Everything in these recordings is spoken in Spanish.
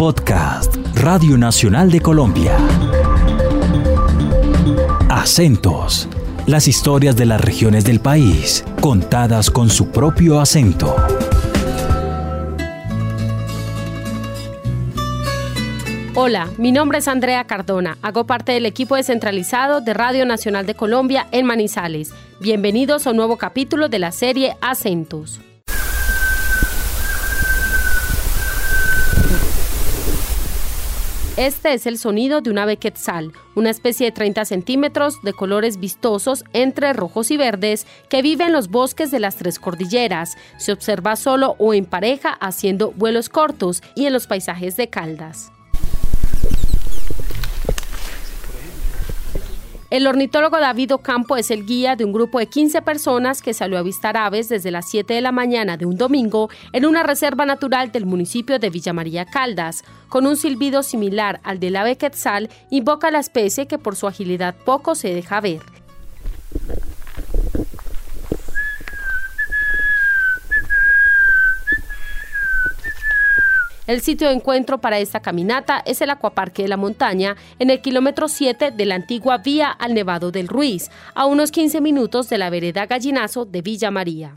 Podcast Radio Nacional de Colombia. Acentos. Las historias de las regiones del país, contadas con su propio acento. Hola, mi nombre es Andrea Cardona. Hago parte del equipo descentralizado de Radio Nacional de Colombia en Manizales. Bienvenidos a un nuevo capítulo de la serie Acentos. Este es el sonido de un ave quetzal, una especie de 30 centímetros de colores vistosos entre rojos y verdes que vive en los bosques de las tres cordilleras. Se observa solo o en pareja haciendo vuelos cortos y en los paisajes de Caldas. El ornitólogo David Ocampo es el guía de un grupo de 15 personas que salió a avistar aves desde las 7 de la mañana de un domingo en una reserva natural del municipio de Villa María Caldas. Con un silbido similar al del ave quetzal, invoca la especie que por su agilidad poco se deja ver. El sitio de encuentro para esta caminata es el Acuaparque de la Montaña, en el kilómetro 7 de la antigua vía al Nevado del Ruiz, a unos 15 minutos de la vereda Gallinazo de Villa María.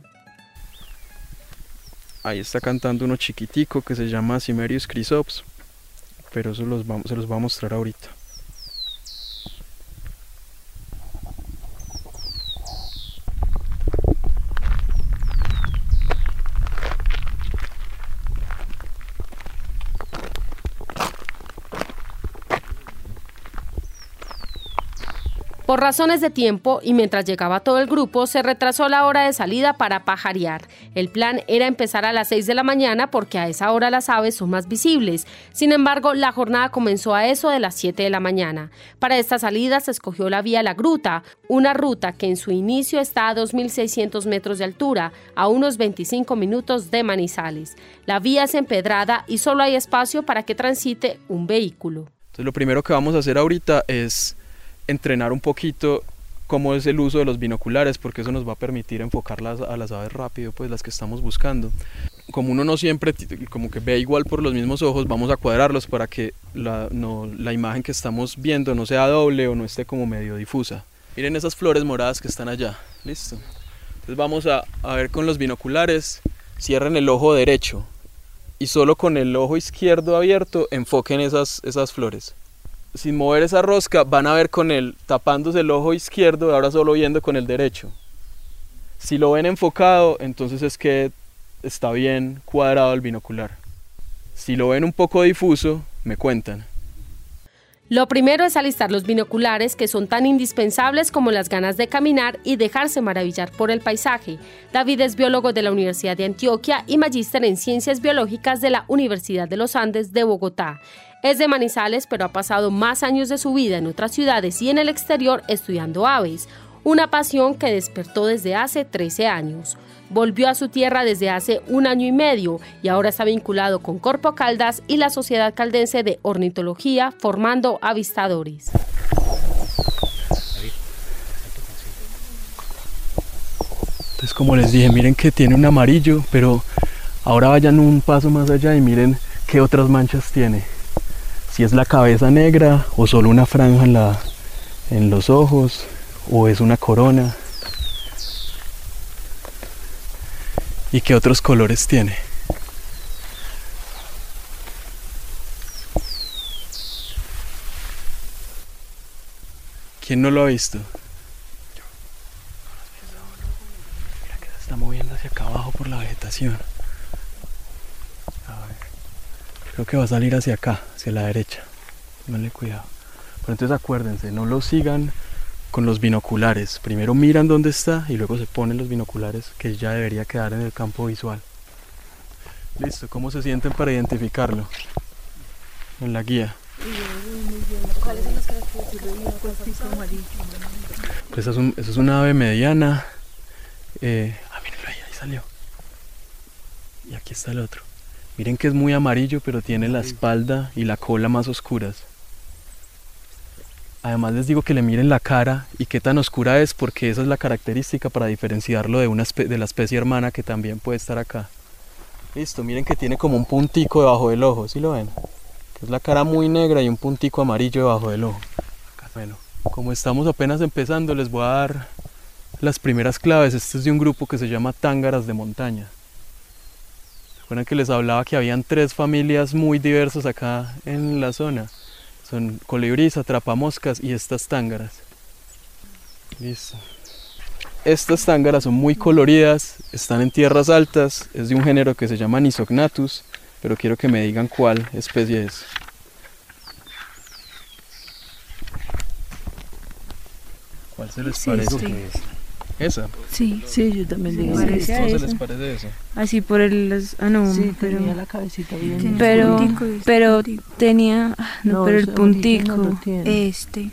Ahí está cantando uno chiquitico que se llama Cimerius Chrysops, pero eso se los voy a mostrar ahorita. Por razones de tiempo y mientras llegaba todo el grupo, se retrasó la hora de salida para pajarear. El plan era empezar a las 6 de la mañana porque a esa hora las aves son más visibles. Sin embargo, la jornada comenzó a eso de las 7 de la mañana. Para esta salida se escogió la vía La Gruta, una ruta que en su inicio está a 2.600 metros de altura, a unos 25 minutos de Manizales. La vía es empedrada y solo hay espacio para que transite un vehículo. Entonces, lo primero que vamos a hacer ahorita es entrenar un poquito cómo es el uso de los binoculares porque eso nos va a permitir enfocar a las aves rápido, pues las que estamos buscando. Como uno no siempre como que ve igual por los mismos ojos, vamos a cuadrarlos para que la, la imagen que estamos viendo no sea doble o no esté como medio difusa. Miren esas flores moradas que están allá, listo. Entonces vamos a, a ver con los binoculares, cierren el ojo derecho y solo con el ojo izquierdo abierto enfoquen esas, esas flores sin mover esa rosca, van a ver con él tapándose el ojo izquierdo, ahora solo viendo con el derecho. Si lo ven enfocado, entonces es que está bien cuadrado el binocular. Si lo ven un poco difuso, me cuentan. Lo primero es alistar los binoculares que son tan indispensables como las ganas de caminar y dejarse maravillar por el paisaje. David es biólogo de la Universidad de Antioquia y magíster en ciencias biológicas de la Universidad de los Andes de Bogotá. Es de Manizales, pero ha pasado más años de su vida en otras ciudades y en el exterior estudiando aves, una pasión que despertó desde hace 13 años. Volvió a su tierra desde hace un año y medio y ahora está vinculado con Corpo Caldas y la Sociedad Caldense de Ornitología, formando avistadores. Entonces, como les dije, miren que tiene un amarillo, pero ahora vayan un paso más allá y miren qué otras manchas tiene si es la cabeza negra o solo una franja en, los ojos o es una corona y qué otros colores tiene. ¿Quién no lo ha visto? Mira que se está moviendo hacia acá abajo por la vegetación. Creo que va a salir hacia acá, hacia la derecha. Pónganle cuidado. Pero entonces acuérdense, no lo sigan con los binoculares. Primero miran dónde está y luego se ponen los binoculares que ya debería quedar en el campo visual. Listo, ¿cómo se sienten para identificarlo? En la guía. ¿Cuáles son las características? Pues es, un, es una ave mediana. Eh, ah, mírenlo ahí, ahí salió. Y aquí está el otro. Miren que es muy amarillo, pero tiene la espalda y la cola más oscuras. Además les digo que le miren la cara y qué tan oscura es, porque esa es la característica para diferenciarlo de, una de la especie hermana que también puede estar acá. Listo, miren que tiene como un puntico debajo del ojo, ¿sí lo ven? Es la cara muy negra y un puntico amarillo debajo del ojo. Bueno, como estamos apenas empezando, les voy a dar las primeras claves. Este es de un grupo que se llama Tángaras de Montaña. Recuerdan que les hablaba que habían tres familias muy diversas acá en la zona. Son colibríes, atrapamoscas y estas tángaras. Listo. Estas tángaras son muy coloridas, están en tierras altas, es de un género que se llama Nisognathus, pero quiero que me digan cuál especie es. ¿Cuál se les parece? Sí. ¿Esa? Sí, Sí, yo también digo Sí, ¿Cómo eso. a se les parece eso? Así por el... los- Ah, no, Sí, pero... tenía la cabecita bien. Pero- puntico. Pero tenía... ah, No, No, pero el puntico... no este...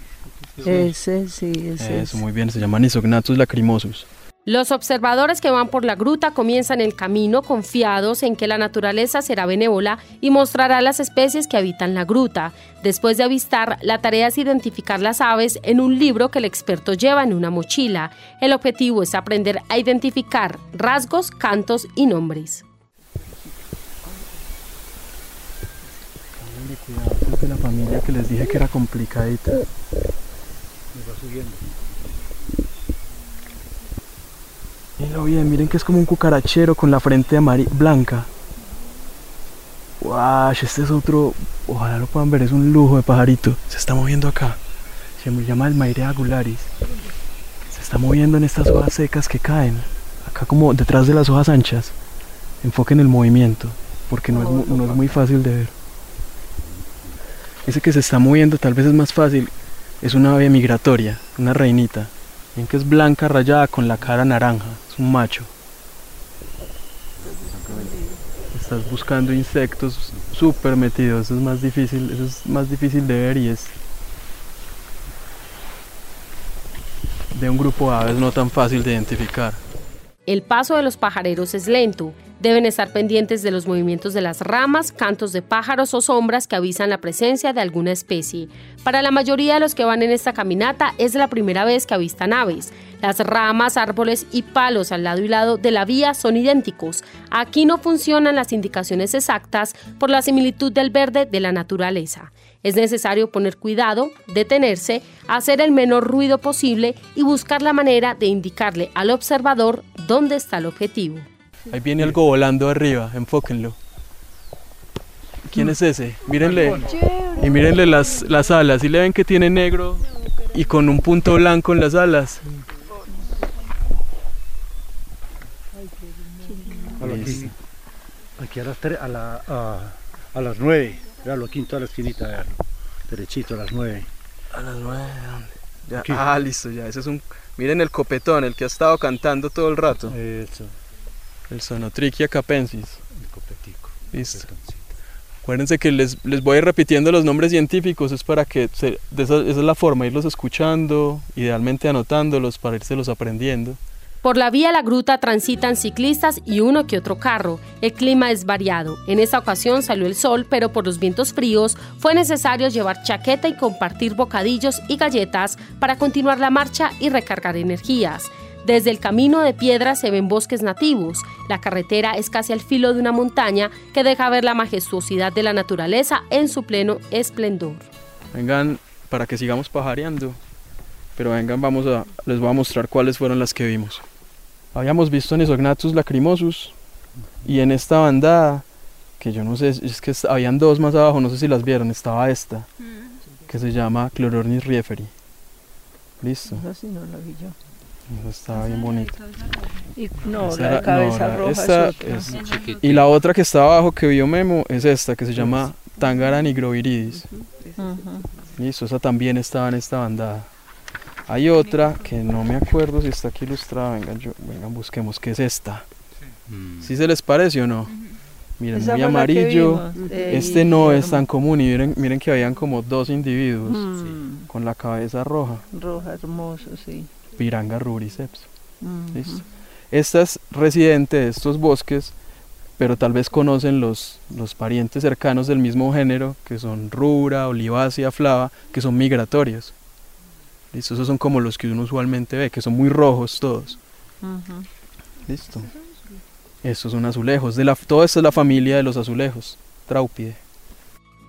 Ese, sí, ese. Eso, muy bien, se llama Nisognathus lacrimosus. Los observadores que van por la gruta comienzan el camino confiados en que la naturaleza será benévola y mostrará las especies que habitan la gruta. Después de avistar, la tarea es identificar las aves en un libro que el experto lleva en una mochila. El objetivo es aprender a identificar rasgos, cantos y nombres. cuidado, es la familia que les dije que era complicadita. Bien, miren que es como un cucarachero con la frente blanca. ¡Wow! Este es otro, ojalá lo puedan ver, es un lujo de pajarito. Se está moviendo acá. Se me llama el Mairea gularis. Se está moviendo en estas hojas secas que caen. Acá como detrás de las hojas anchas. Enfoquen el movimiento, porque no es, no es muy fácil de ver. Ese que se está moviendo tal vez es más fácil. Es una ave migratoria, una reinita. Ven que es blanca rayada con la cara naranja. Es un macho. Estás buscando insectos súper metidos. Eso es más difícil. Eso es más difícil de ver y es de un grupo de aves no tan fácil de identificar. El paso de los pajareros es lento. Deben estar pendientes de los movimientos de las ramas, cantos de pájaros o sombras que avisan la presencia de alguna especie. Para la mayoría de los que van en esta caminata es la primera vez que avistan aves. Las ramas, árboles y palos al lado y lado de la vía son idénticos. Aquí no funcionan las indicaciones exactas por la similitud del verde de la naturaleza. Es necesario poner cuidado, detenerse, hacer el menor ruido posible y buscar la manera de indicarle al observador dónde está el objetivo. Ahí viene algo volando arriba, enfóquenlo. ¿Quién es ese? Mírenle. Y mírenle las, las alas. ¿Y le ven que tiene negro y con un punto blanco en las alas? Aquí, a las, tre- a, la, a, a las nueve. Véalo aquí en toda la esquinita. Derechito a las nueve. A las nueve. Ya- Aquí. Ah, listo, ya. Ese es un. Miren el copetón, el que ha estado cantando todo el rato. Eso, El Sonotrichia capensis. el copetico. Listo. Acuérdense que les, les voy a ir repitiendo los nombres científicos, es para que se- de esa, esa es la forma, irlos escuchando, idealmente anotándolos para irselos aprendiendo. Por la vía La Gruta transitan ciclistas y uno que otro carro. El clima es variado. En esta ocasión salió el sol, pero por los vientos fríos fue necesario llevar chaqueta y compartir bocadillos y galletas para continuar la marcha y recargar energías. Desde el camino de piedra se ven bosques nativos. La carretera es casi al filo de una montaña que deja ver la majestuosidad de la naturaleza en su pleno esplendor. Vengan, para que sigamos pajareando, pero vengan, vamos a, les voy a mostrar cuáles fueron las que vimos. Habíamos visto Nisognathus lacrimosus y en esta bandada, que yo no sé, es que habían dos más abajo, no sé si las vieron, estaba esta, que se llama Chlorornis rieferi. Listo, Esa sí no la vi yo. Esa estaba bien bonita. Y, no, la de cabeza no, roja esta es otra. es- Y la otra que está abajo que vio Memo es esta, que se llama Tangara nigroviridis. Listo, esa también estaba en esta bandada. Hay otra que no me acuerdo si está aquí ilustrada. Vengan, yo, vengan busquemos qué es esta. Mm. ¿Sí se les parece o no? Miren, muy amarillo. eh, Este no es tan común y miren, miren que habían como dos individuos Mm, con la cabeza roja. Roja, hermoso, sí. Piranga. Listo. Esta es residente de estos bosques, pero tal vez conocen los, los parientes cercanos del mismo género, que son rubra, olivácea, flava, que son migratorios. Listo, esos son como los que uno usualmente ve, que son muy rojos todos. Listo. Estos son azulejos. De la, toda esta es la familia de los azulejos. Traupide.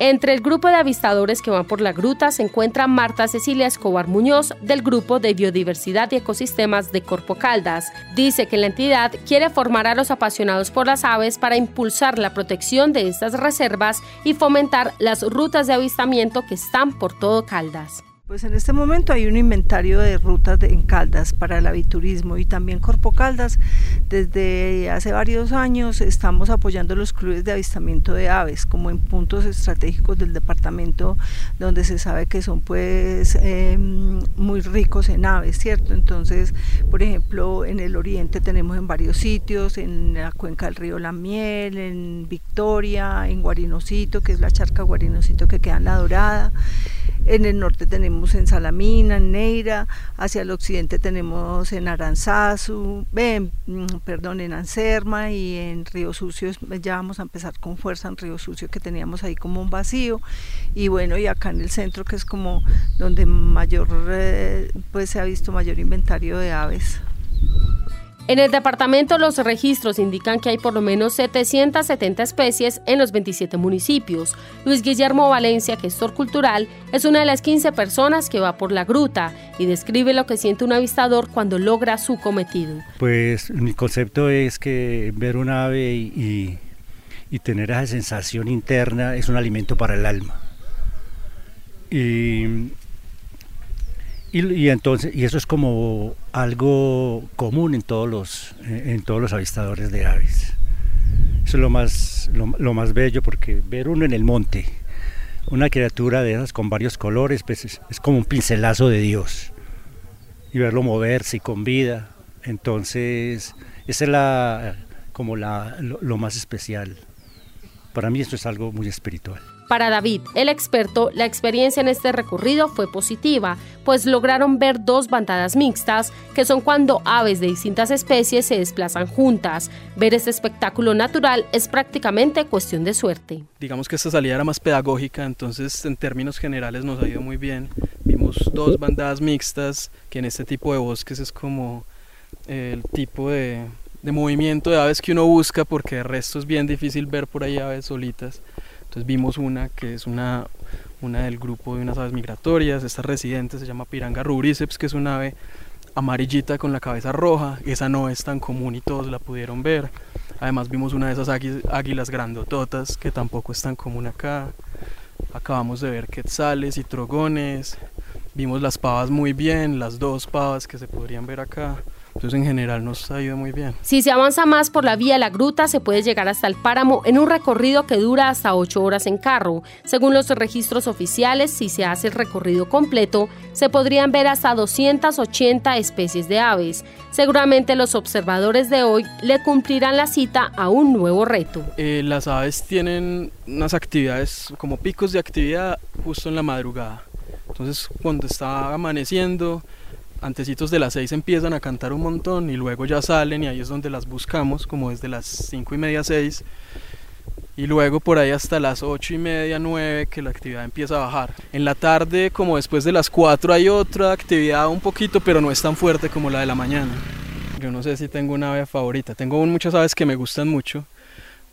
Entre el grupo de avistadores que van por la gruta se encuentra Marta Cecilia Escobar Muñoz del Grupo de Biodiversidad y Ecosistemas de Corpo Caldas. Dice que la entidad quiere formar a los apasionados por las aves para impulsar la protección de estas reservas y fomentar las rutas de avistamiento que están por todo Caldas. Pues en este momento hay un inventario de rutas de, en Caldas para el aviturismo y también Corpo Caldas. Desde hace varios años estamos apoyando los clubes de avistamiento de aves como en puntos estratégicos del departamento donde se sabe que son pues eh, muy ricos en aves, ¿cierto? Entonces, por ejemplo, en el oriente tenemos en varios sitios, en la cuenca del río La Miel, en Victoria, en Guarinocito, que es la charca Guarinocito que queda en La Dorada. En el norte tenemos en Salamina, en Neira, hacia el occidente tenemos en Aranzazu, ven, mm, perdón, en Anserma y en Río Sucio, ya vamos a empezar con fuerza en Río Sucio que teníamos ahí como un vacío y bueno, y acá en el centro que es como donde mayor, eh, pues se ha visto mayor inventario de aves. En el departamento los registros indican que hay por lo menos 770 especies en los 27 municipios. Luis Guillermo Valencia, gestor cultural, es una de las 15 personas que va por la gruta y describe lo que siente un avistador cuando logra su cometido. Pues mi concepto es que ver un ave y, tener esa sensación interna es un alimento para el alma. Y y, entonces, y eso es como algo común en todos los, en todos los avistadores de aves. Eso es lo más, lo, más bello porque ver uno en el monte, una criatura de esas con varios colores, pues es, como un pincelazo de Dios. Y verlo moverse y con vida. Entonces, esa es la, como la, lo más especial. Para mí esto es algo muy espiritual. Para David, el experto, la experiencia en este recorrido fue positiva, pues lograron ver dos bandadas mixtas, que son cuando aves de distintas especies se desplazan juntas. Ver este espectáculo natural es prácticamente cuestión de suerte. Digamos que esta salida era más pedagógica, entonces en términos generales nos ha ido muy bien. Vimos dos bandadas mixtas, que en este tipo de bosques es como el tipo de, de movimiento de aves que uno busca, porque de resto es bien difícil ver por ahí aves solitas. Entonces vimos una que es una, una del grupo de unas aves migratorias, esta residente se llama Piranga rubriceps, que es una ave amarillita con la cabeza roja, esa no es tan común y todos la pudieron ver. Además vimos una de esas águilas grandototas que tampoco es tan común acá. Acabamos de ver quetzales y trogones. Vimos las pavas muy bien, las dos pavas que se podrían ver acá. Entonces en general nos ido muy bien. Si se avanza más por la vía La Gruta, se puede llegar hasta el páramo en un recorrido que dura hasta 8 horas en carro. Según los registros oficiales, si se hace el recorrido completo, se podrían ver hasta 280 especies de aves. Seguramente los observadores de hoy le cumplirán la cita a un nuevo reto. Eh, las aves tienen unas actividades como picos de actividad justo en la madrugada. Entonces cuando está amaneciendo, antecitos de las 6 empiezan a cantar un montón y luego ya salen y ahí es donde las buscamos, como desde las 5 y media, 6. Y luego por ahí hasta las 8 y media, 9 que la actividad empieza a bajar. En la tarde, como después de las 4, hay otra actividad un poquito, pero no es tan fuerte como la de la mañana. Yo no sé si tengo una ave favorita. Tengo muchas aves que me gustan mucho.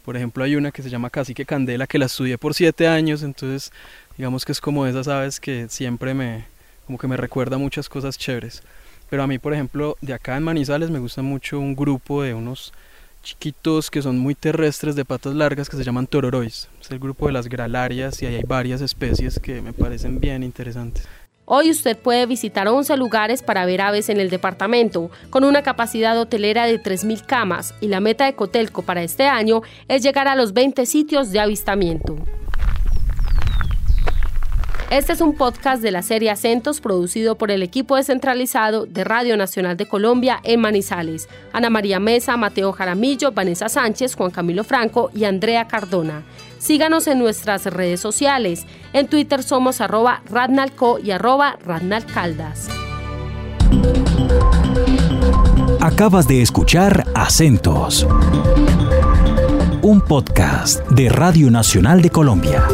Por ejemplo, hay una que se llama Cacique Candela, que la estudié por 7 años, entonces digamos que es como de esas aves que siempre me, como que me recuerda muchas cosas chéveres. Pero a mí, por ejemplo, de acá en Manizales me gusta mucho un grupo de unos chiquitos que son muy terrestres de patas largas que se llaman tororois. Es el grupo de las gralarias y ahí hay varias especies que me parecen bien interesantes. Hoy usted puede visitar 11 lugares para ver aves en el departamento, con una capacidad hotelera de 3.000 camas, y la meta de Cotelco para este año es llegar a los 20 sitios de avistamiento. Este es un podcast de la serie Acentos producido por el equipo descentralizado de Radio Nacional de Colombia en Manizales. Ana María Mesa, Mateo Jaramillo, Vanessa Sánchez, Juan Camilo Franco y Andrea Cardona. Síganos en nuestras redes sociales. En Twitter somos arroba radnalco y arroba radnalcaldas. Acabas de escuchar Acentos, un podcast de Radio Nacional de Colombia.